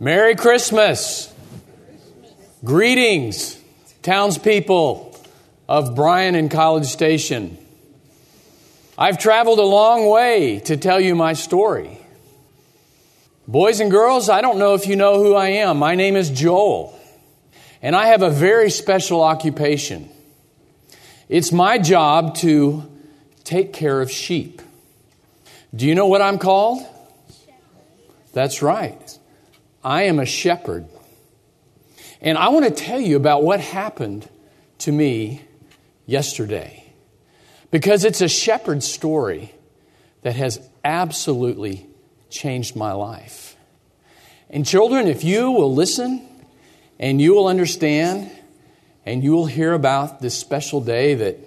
Merry Christmas. Greetings, townspeople of Bryan and College Station. I've traveled a long way to tell you my story. Boys and girls, I don't know if you know who I am. My name is Joel, and I have a very special occupation. It's my job to take care of sheep. Do you know what I'm called? That's right. I am a shepherd. And I want to tell you about what happened to me yesterday. Because it's a shepherd story that has absolutely changed my life. And children, if you will listen and you will understand and you will hear about this special day that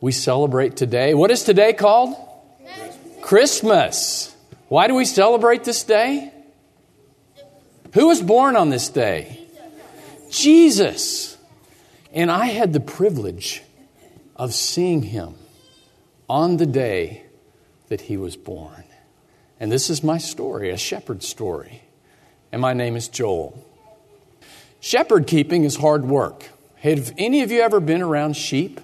we celebrate today. What is today called? Christmas. Christmas. Why do we celebrate this day? Who was born on this day? Jesus. And I had the privilege of seeing him on the day that he was born. And this is my story, a shepherd story. And my name is Joel. Shepherd keeping is hard work. Have any of you ever been around sheep?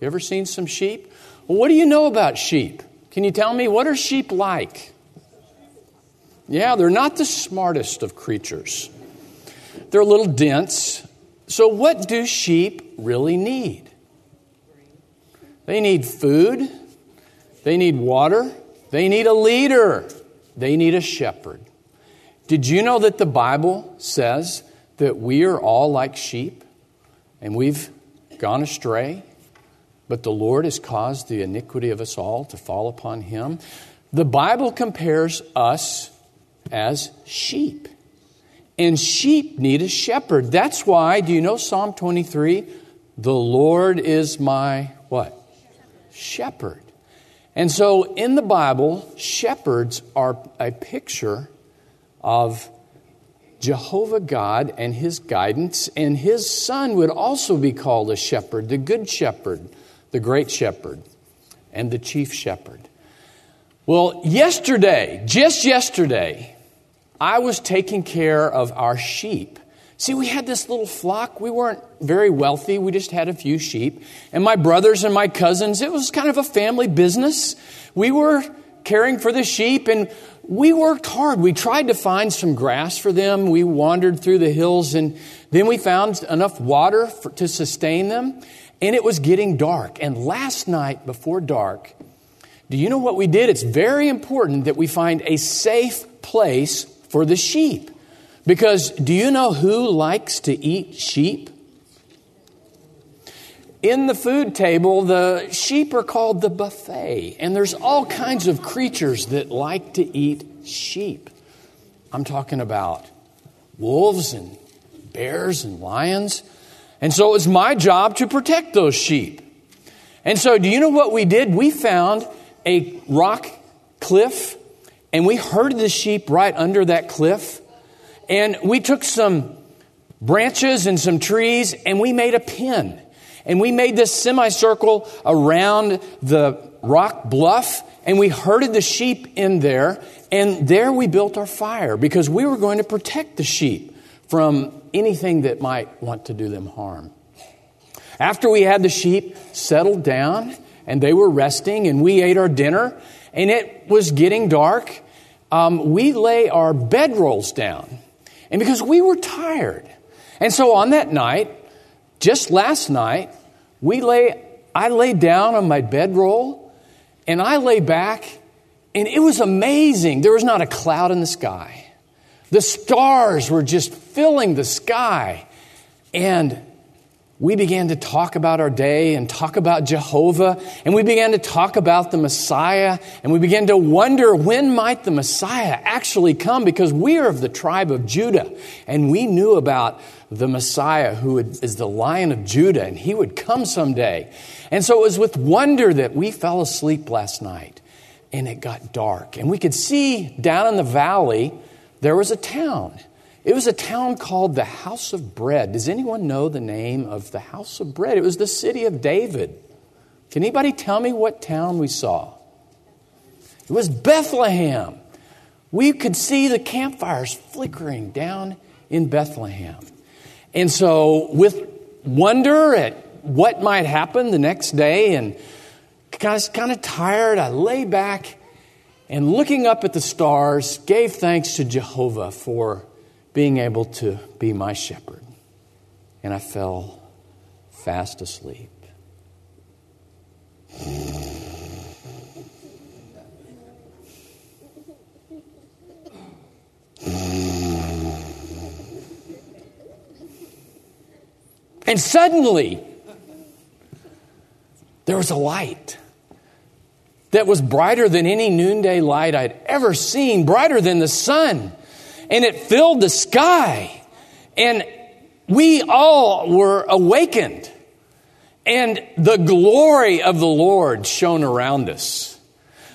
You ever seen some sheep? Well, what do you know about sheep? Can you tell me what are sheep like? Yeah, they're not the smartest of creatures. They're a little dense. So, what do sheep really need? They need food, they need water, they need a leader, they need a shepherd. Did you know that the Bible says that we are all like sheep and we've gone astray? But the Lord has caused the iniquity of us all to fall upon him. The Bible compares us as sheep. And sheep need a shepherd. That's why, do you know Psalm 23? The Lord is my what? Shepherd. And so in the Bible, shepherds are a picture of Jehovah God and his guidance, and his son would also be called a shepherd, the good shepherd, the great shepherd, and the chief shepherd. Well, yesterday, just yesterday, I was taking care of our sheep. See, we had this little flock. We weren't very wealthy. We just had a few sheep. And my brothers and my cousins, it was kind of a family business. We were caring for the sheep and we worked hard. We tried to find some grass for them. We wandered through the hills and then we found enough water for, to sustain them. And it was getting dark. And last night before dark, do you know what we did? It's very important that we find a safe place for the sheep. Because do you know who likes to eat sheep? In the food table, the sheep are called the buffet, and there's all kinds of creatures that like to eat sheep. I'm talking about wolves and bears and lions. And so it was my job to protect those sheep. And so, do you know what we did? We found a rock cliff and we herded the sheep right under that cliff. And we took some branches and some trees and we made a pen. And we made this semicircle around the rock bluff and we herded the sheep in there. And there we built our fire because we were going to protect the sheep from anything that might want to do them harm. After we had the sheep settled down and they were resting and we ate our dinner and it was getting dark, um, we lay our bedrolls down. And because we were tired. And so on that night, just last night, we lay, I lay down on my bedroll and I lay back and it was amazing. There was not a cloud in the sky. The stars were just filling the sky. And we began to talk about our day and talk about Jehovah, and we began to talk about the Messiah, and we began to wonder when might the Messiah actually come because we are of the tribe of Judah, and we knew about the Messiah who is the lion of Judah, and he would come someday. And so it was with wonder that we fell asleep last night, and it got dark, and we could see down in the valley there was a town. It was a town called the House of Bread. Does anyone know the name of the House of Bread? It was the city of David. Can anybody tell me what town we saw? It was Bethlehem. we could see the campfires flickering down in Bethlehem. And so, with wonder at what might happen the next day, and kind of tired, I lay back and looking up at the stars, gave thanks to Jehovah for being able to be my shepherd. And I fell fast asleep. And suddenly, there was a light that was brighter than any noonday light I'd ever seen, brighter than the sun. And it filled the sky. And we all were awakened. And the glory of the Lord shone around us.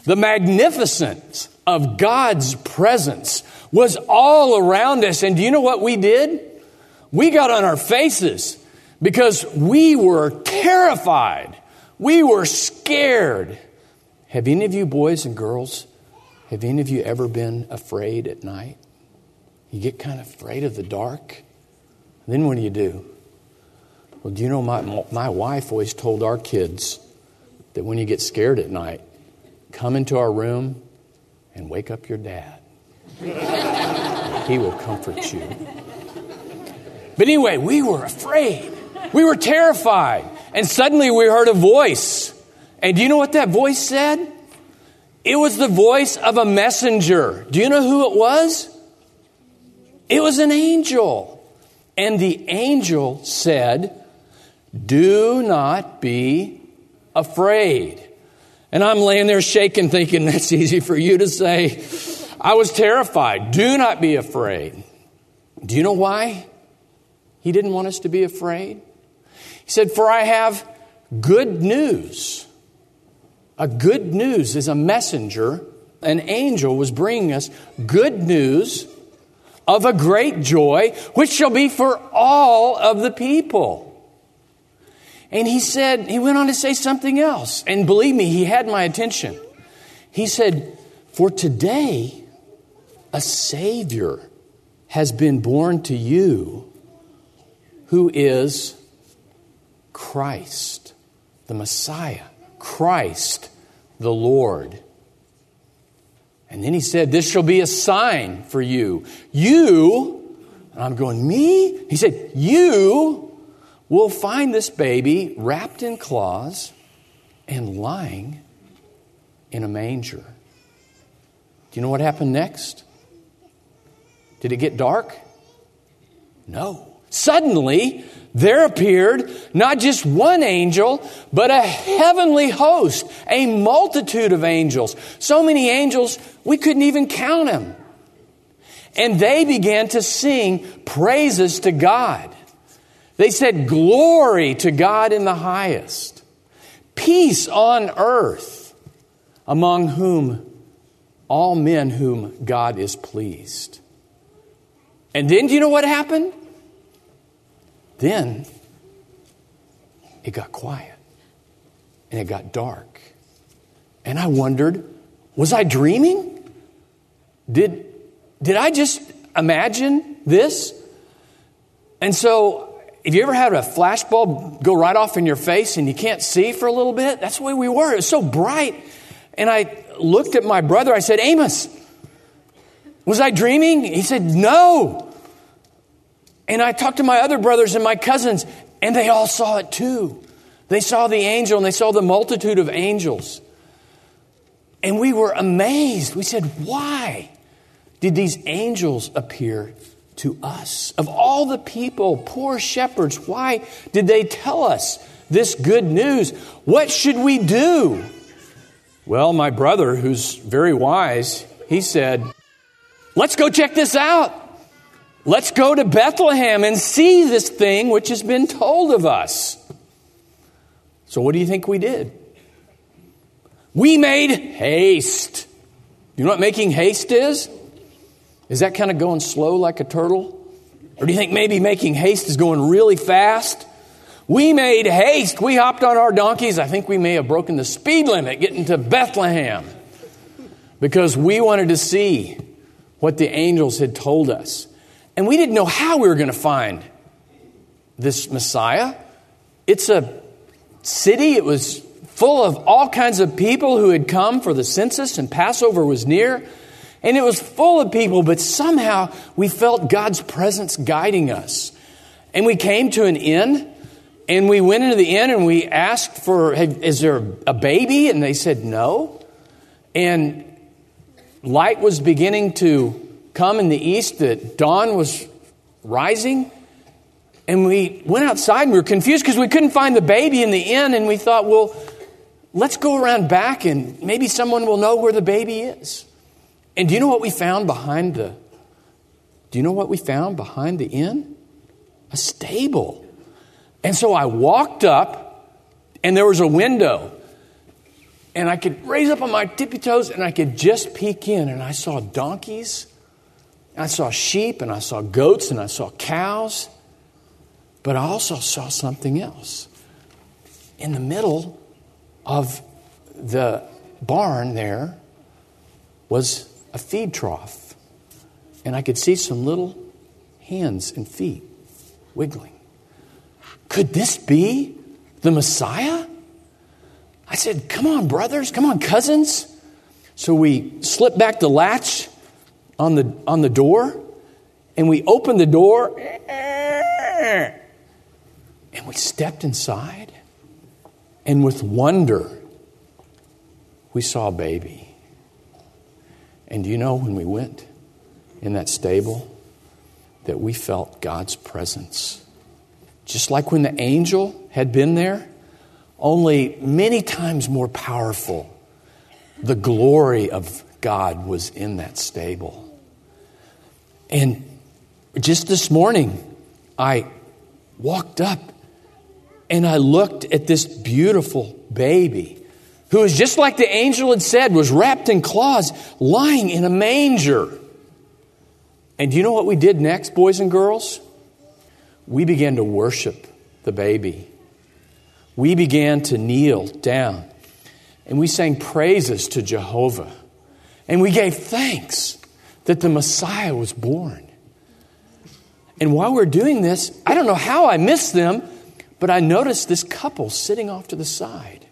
The magnificence of God's presence was all around us. And do you know what we did? We got on our faces because we were terrified. We were scared. Have any of you boys and girls, have any of you ever been afraid at night? You get kind of afraid of the dark. Then what do you do? Well, do you know my, my wife always told our kids that when you get scared at night, come into our room and wake up your dad. he will comfort you. But anyway, we were afraid. We were terrified. And suddenly we heard a voice. And do you know what that voice said? It was the voice of a messenger. Do you know who it was? It was an angel. And the angel said, Do not be afraid. And I'm laying there shaking, thinking, That's easy for you to say. I was terrified. Do not be afraid. Do you know why he didn't want us to be afraid? He said, For I have good news. A good news is a messenger, an angel was bringing us good news of a great joy, which shall be for all of the people. And he said, he went on to say something else. And believe me, he had my attention. He said, For today, a Savior has been born to you who is Christ, the Messiah, Christ the Lord. And then he said, This shall be a sign for you. You, and I'm going, Me? He said, You will find this baby wrapped in cloths and lying in a manger. Do you know what happened next? Did it get dark? No. Suddenly, there appeared not just one angel, but a heavenly host, a multitude of angels. So many angels, we couldn't even count them. And they began to sing praises to God. They said, Glory to God in the highest, peace on earth, among whom all men whom God is pleased. And then do you know what happened? Then it got quiet and it got dark. And I wondered, was I dreaming? Did, did I just imagine this? And so, if you ever had a flashbulb go right off in your face and you can't see for a little bit, that's the way we were. It was so bright. And I looked at my brother. I said, Amos, was I dreaming? He said, No. And I talked to my other brothers and my cousins, and they all saw it too. They saw the angel and they saw the multitude of angels. And we were amazed. We said, Why did these angels appear to us? Of all the people, poor shepherds, why did they tell us this good news? What should we do? Well, my brother, who's very wise, he said, Let's go check this out. Let's go to Bethlehem and see this thing which has been told of us. So, what do you think we did? We made haste. You know what making haste is? Is that kind of going slow like a turtle? Or do you think maybe making haste is going really fast? We made haste. We hopped on our donkeys. I think we may have broken the speed limit getting to Bethlehem because we wanted to see what the angels had told us. And we didn't know how we were going to find this Messiah. It's a city, it was full of all kinds of people who had come for the census, and Passover was near. And it was full of people, but somehow we felt God's presence guiding us. And we came to an inn, and we went into the inn and we asked for, is there a baby? And they said no. And light was beginning to come in the east, that dawn was rising. And we went outside and we were confused because we couldn't find the baby in the inn. And we thought, well, let's go around back and maybe someone will know where the baby is. And do you know what we found behind the Do you know what we found behind the inn? A stable. And so I walked up and there was a window. And I could raise up on my tippy toes and I could just peek in and I saw donkeys. I saw sheep and I saw goats and I saw cows. But I also saw something else. In the middle of the barn there was a feed trough, and I could see some little hands and feet wiggling. Could this be the Messiah? I said, Come on, brothers, come on, cousins. So we slipped back the latch on the, on the door, and we opened the door, and we stepped inside, and with wonder, we saw a baby. And do you know when we went in that stable that we felt God's presence? Just like when the angel had been there, only many times more powerful. The glory of God was in that stable. And just this morning, I walked up and I looked at this beautiful baby who was just like the angel had said, was wrapped in cloths, lying in a manger. And do you know what we did next, boys and girls? We began to worship the baby. We began to kneel down and we sang praises to Jehovah. And we gave thanks that the Messiah was born. And while we're doing this, I don't know how I missed them, but I noticed this couple sitting off to the side.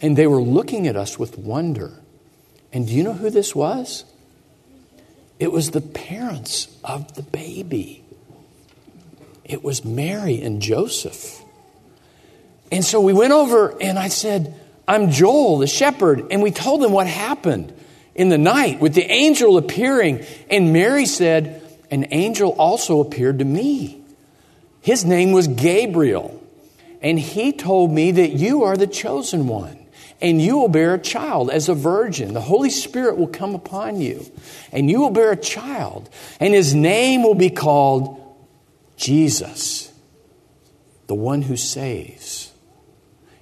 And they were looking at us with wonder. And do you know who this was? It was the parents of the baby. It was Mary and Joseph. And so we went over and I said, I'm Joel, the shepherd. And we told them what happened in the night with the angel appearing. And Mary said, An angel also appeared to me. His name was Gabriel. And he told me that you are the chosen one and you will bear a child as a virgin. The Holy Spirit will come upon you, and you will bear a child, and his name will be called Jesus, the one who saves.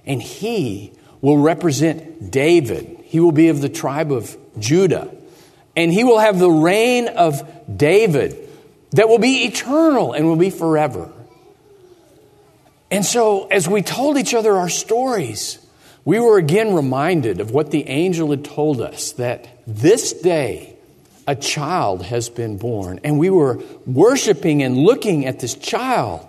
And he will represent David. He will be of the tribe of Judah, and he will have the reign of David that will be eternal and will be forever. And so, as we told each other our stories, we were again reminded of what the angel had told us that this day a child has been born. And we were worshiping and looking at this child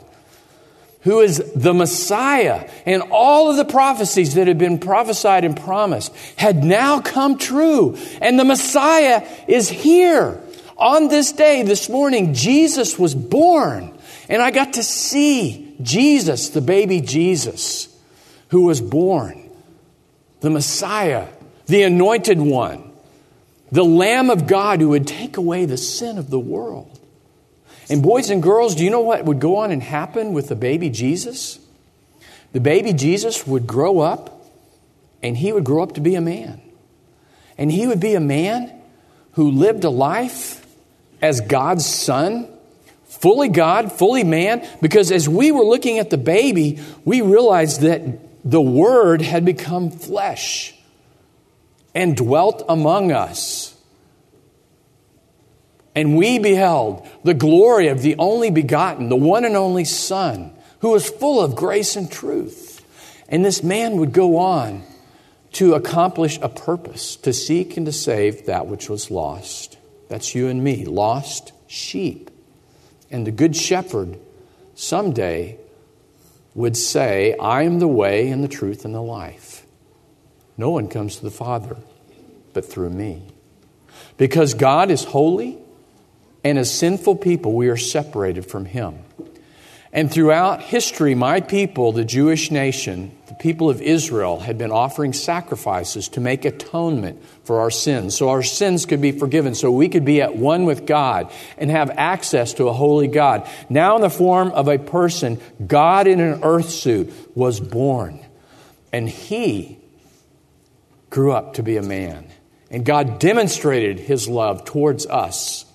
who is the Messiah. And all of the prophecies that had been prophesied and promised had now come true. And the Messiah is here. On this day, this morning, Jesus was born. And I got to see Jesus, the baby Jesus, who was born the Messiah, the anointed one, the Lamb of God who would take away the sin of the world. And, boys and girls, do you know what would go on and happen with the baby Jesus? The baby Jesus would grow up, and he would grow up to be a man. And he would be a man who lived a life as God's son, fully God, fully man, because as we were looking at the baby, we realized that the Word had become flesh and dwelt among us. And we beheld the glory of the only begotten, the one and only Son, who was full of grace and truth. And this man would go on to accomplish a purpose, to seek and to save that which was lost. That's you and me, lost sheep. And the Good Shepherd someday would say, I am the way and the truth and the life. No one comes to the Father but through me. Because God is holy, and as sinful people, we are separated from Him. And throughout history, my people, the Jewish nation, the people of Israel, had been offering sacrifices to make atonement for our sins, so our sins could be forgiven, so we could be at one with God and have access to a holy God. Now, in the form of a person, God in an earth suit was born, and He grew up to be a man. And God demonstrated His love towards us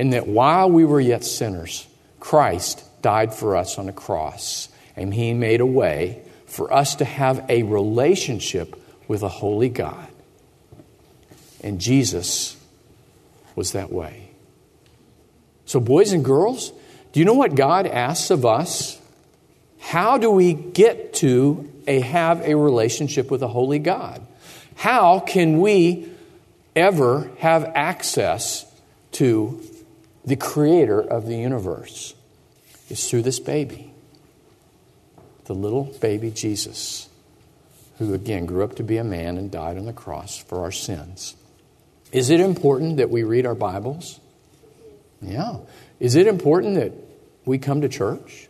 in that while we were yet sinners, Christ died for us on a cross, and He made a way for us to have a relationship with a holy God. And Jesus was that way. So, boys and girls, do you know what God asks of us? How do we get to a, have a relationship with a holy God? How can we ever have access to the creator of the universe? is through this baby, the little baby Jesus, who again grew up to be a man and died on the cross for our sins. Is it important that we read our Bibles? Yeah. Is it important that we come to church?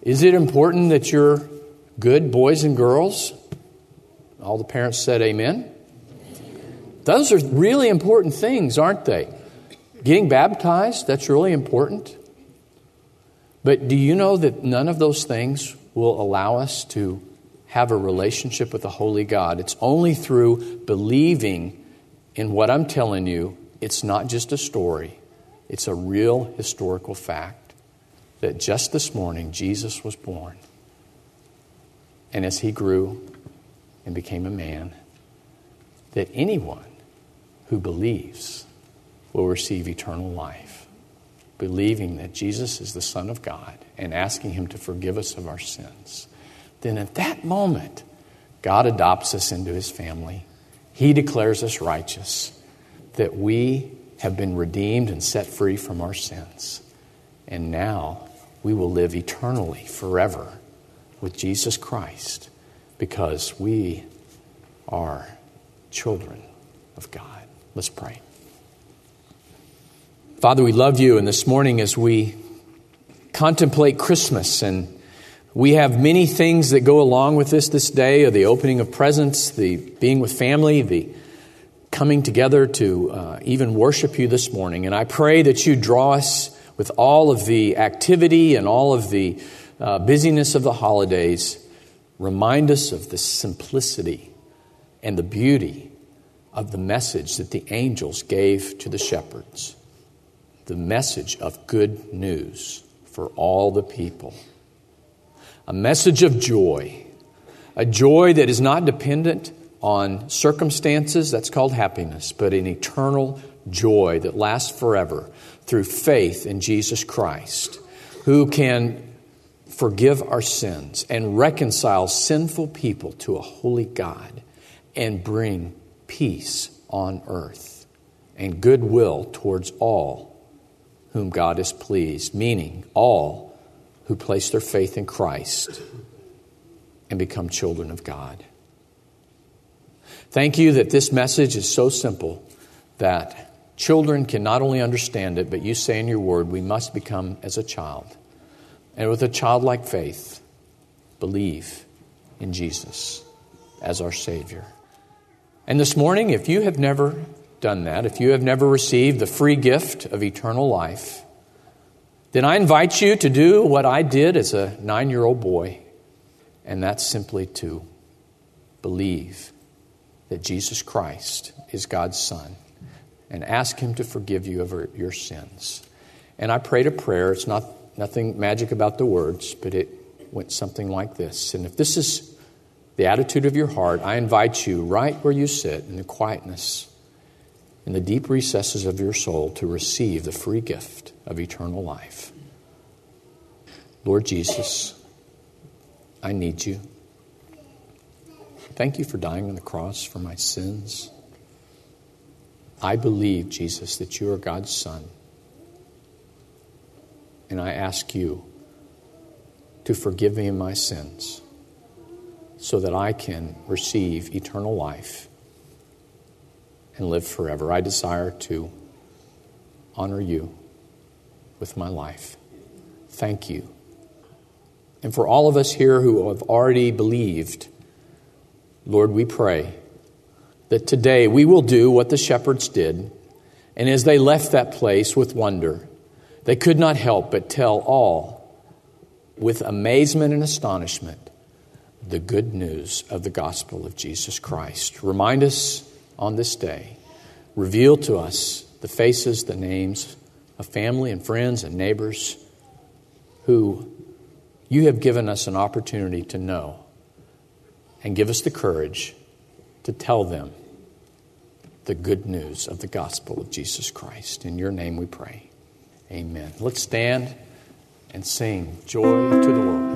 Is it important that you're good boys and girls? All the parents said amen. Those are really important things, aren't they? Getting baptized, that's really important. But do you know that none of those things will allow us to have a relationship with the Holy God? It's only through believing in what I'm telling you. It's not just a story, it's a real historical fact that just this morning Jesus was born. And as he grew and became a man, that anyone who believes will receive eternal life believing that Jesus is the Son of God and asking Him to forgive us of our sins, then at that moment, God adopts us into His family. He declares us righteous, that we have been redeemed and set free from our sins. And now we will live eternally, forever, with Jesus Christ because we are children of God. Let's pray. Father, we love you, and this morning as we contemplate Christmas, and we have many things that go along with this this day the opening of presents, the being with family, the coming together to uh, even worship you this morning. And I pray that you draw us with all of the activity and all of the uh, busyness of the holidays, remind us of the simplicity and the beauty of the message that the angels gave to the shepherds the message of good news for all the people. A message of joy, a joy that is not dependent on circumstances, that's called happiness, but an eternal joy that lasts forever through faith in Jesus Christ, who can forgive our sins and reconcile sinful people to a holy God and bring peace on earth and goodwill towards all whom God is pleased, meaning all who place their faith in Christ and become children of God. Thank you that this message is so simple that children can not only understand it, but you say in your word, we must become as a child. And with a childlike faith, believe in Jesus as our Savior. And this morning, if you have never done that, if you have never received the free gift of eternal life, then I invite you to do what I did as a nine year old boy, and that's simply to believe that Jesus Christ is God's Son and ask Him to forgive you of your sins. And I prayed a prayer. It's not nothing magic about the words, but it went something like this. And if this is the attitude of your heart, I invite you right where you sit in the quietness in the deep recesses of your soul to receive the free gift of eternal life. Lord Jesus, I need you. Thank you for dying on the cross for my sins. I believe, Jesus, that you are God's Son. And I ask you to forgive me my sins so that I can receive eternal life and live forever. I desire to honor you with my life. Thank you. And for all of us here who have already believed, Lord, we pray that today we will do what the shepherds did. And as they left that place with wonder, they could not help but tell all with amazement and astonishment the good news of the gospel of Jesus Christ. Remind us on this day, reveal to us the faces, the names of family and friends and neighbors who you have given us an opportunity to know and give us the courage to tell them the good news of the gospel of Jesus Christ. In your name we pray. Amen. Let's stand and sing Joy to the World.